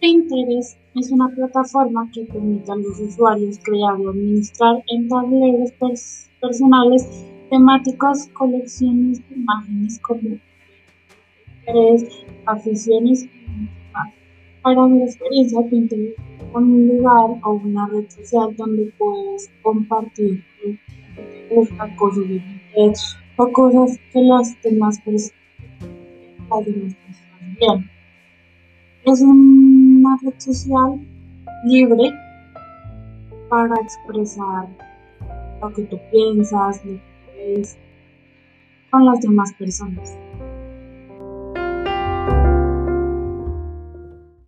Pinterest es una plataforma que permite a los usuarios crear y administrar en tableros personales temáticos colecciones de imágenes como interés, aficiones y. Para mi experiencia, Pinterest es un lugar o una red social donde puedes compartir tus cosas de Pinterest o cosas que las demás personas bien. Es red social libre para expresar lo que tú piensas, lo que con las demás personas.